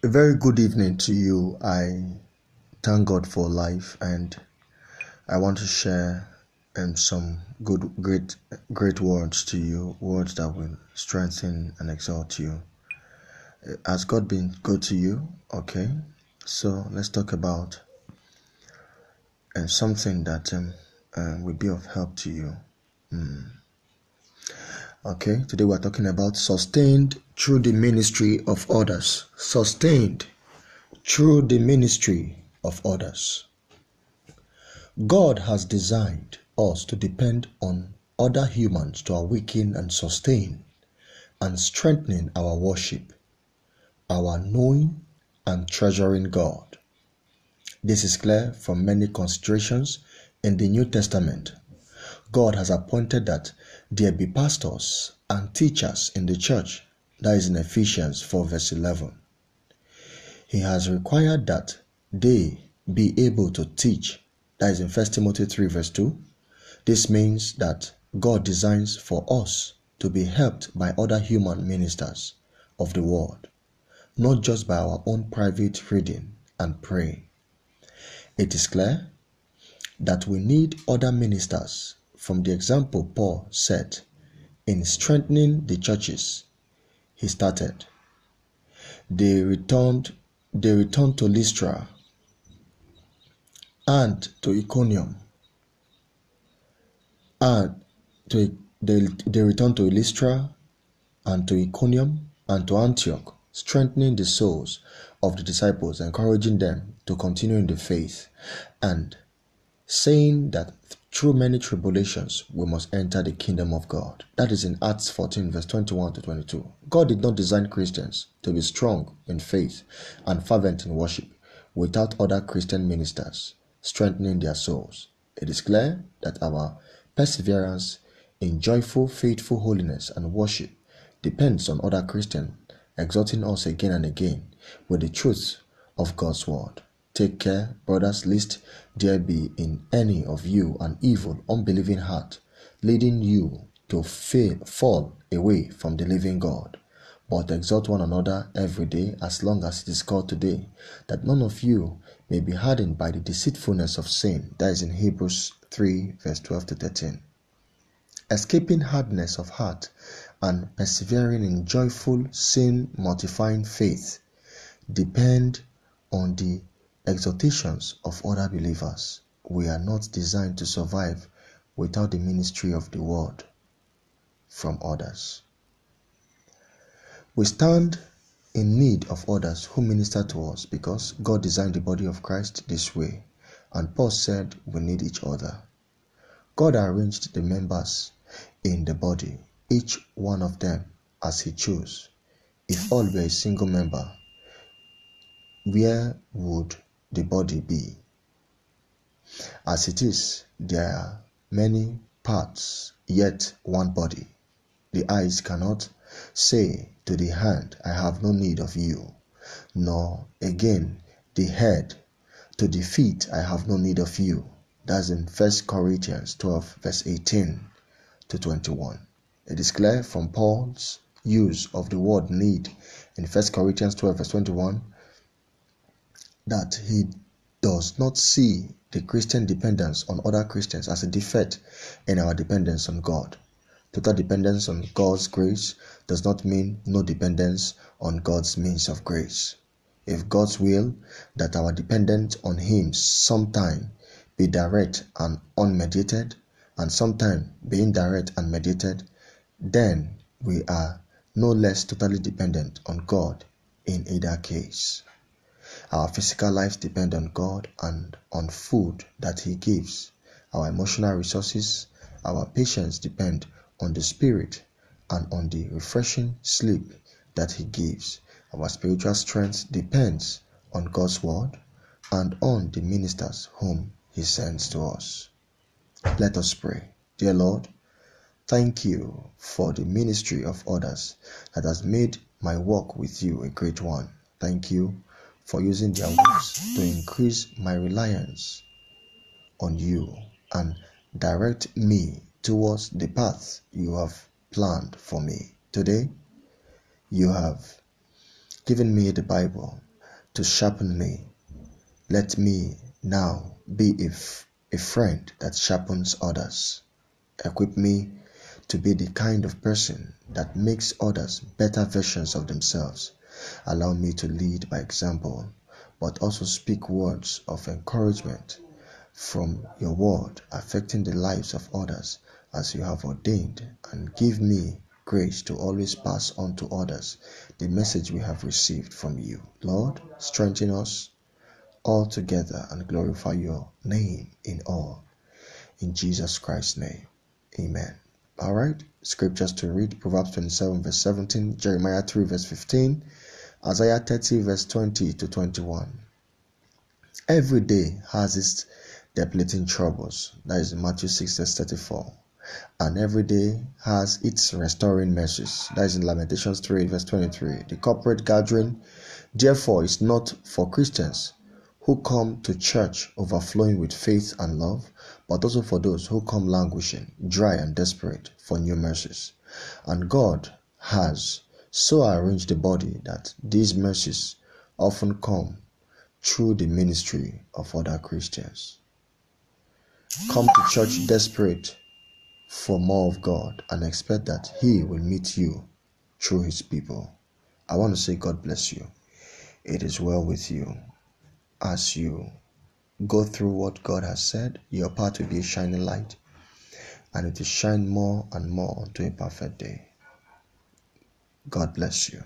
A very good evening to you. I thank God for life and I want to share um, some good, great, great words to you, words that will strengthen and exalt you. Has God been good to you? Okay, so let's talk about uh, something that um, uh, will be of help to you. Mm. Okay, today we're talking about sustained through the ministry of others. Sustained through the ministry of others. God has designed us to depend on other humans to awaken and sustain and strengthening our worship, our knowing and treasuring God. This is clear from many considerations in the New Testament. God has appointed that there be pastors and teachers in the church. That is in Ephesians 4, verse 11. He has required that they be able to teach. That is in 1 Timothy 3, verse 2. This means that God designs for us to be helped by other human ministers of the word, not just by our own private reading and praying. It is clear that we need other ministers from the example Paul set in strengthening the churches he started. They returned they returned to Lystra and to Iconium and to they, they returned to Lystra and to Iconium and to Antioch, strengthening the souls of the disciples, encouraging them to continue in the faith, and saying that through many tribulations we must enter the kingdom of God. That is in Acts 14, verse 21 to 22. God did not design Christians to be strong in faith and fervent in worship without other Christian ministers strengthening their souls. It is clear that our perseverance in joyful, faithful holiness and worship depends on other Christians exhorting us again and again with the truth of God's word. Take care, brothers, lest there be in any of you an evil, unbelieving heart, leading you to fail, fall away from the living God. But exhort one another every day, as long as it is called today, that none of you may be hardened by the deceitfulness of sin. That is in Hebrews 3, verse 12 to 13. Escaping hardness of heart and persevering in joyful, sin mortifying faith depend on the exhortations of other believers. We are not designed to survive without the ministry of the word from others. We stand in need of others who minister to us because God designed the body of Christ this way, and Paul said we need each other. God arranged the members in the body, each one of them as He chose. If all were a single member, where would the body be? As it is, there are many parts, yet one body. The eyes cannot say to the hand, I have no need of you, nor again the head to the feet, I have no need of you. That's in 1 Corinthians 12, verse 18 to 21. It is clear from Paul's use of the word need in 1 Corinthians 12, verse 21 that he does not see the Christian dependence on other Christians as a defect in our dependence on God. Total dependence on God's grace does not mean no dependence on God's means of grace. If God's will that our dependence on Him sometime be direct and unmediated, and sometime be indirect and mediated, then we are no less totally dependent on God in either case. Our physical lives depend on God and on food that He gives. Our emotional resources, our patience depend on the Spirit and on the refreshing sleep that He gives. Our spiritual strength depends on God's Word and on the ministers whom He sends to us. Let us pray. Dear Lord, thank you for the ministry of others that has made my walk with you a great one. Thank you for using their words to increase my reliance on you and direct me towards the path you have planned for me. Today, you have given me the Bible to sharpen me. Let me now be a, a friend that sharpens others. Equip me to be the kind of person that makes others better versions of themselves. Allow me to lead by example, but also speak words of encouragement from your word affecting the lives of others as you have ordained, and give me grace to always pass on to others the message we have received from you. Lord, strengthen us all together and glorify your name in all. In Jesus Christ's name, amen. All right, scriptures to read Proverbs 27, verse 17, Jeremiah 3, verse 15, Isaiah 30, verse 20 to 21. Every day has its depleting troubles. That is Matthew 6, verse 34 and every day has its restoring mercies. That is in Lamentations 3, verse 23. The corporate gathering, therefore, is not for Christians who come to church overflowing with faith and love, but also for those who come languishing, dry, and desperate for new mercies. And God has so I arrange the body that these mercies often come through the ministry of other Christians. Come to church desperate for more of God and expect that He will meet you through His people. I want to say, God bless you. It is well with you as you go through what God has said. Your path will be a shining light and it will shine more and more unto a perfect day. God bless you.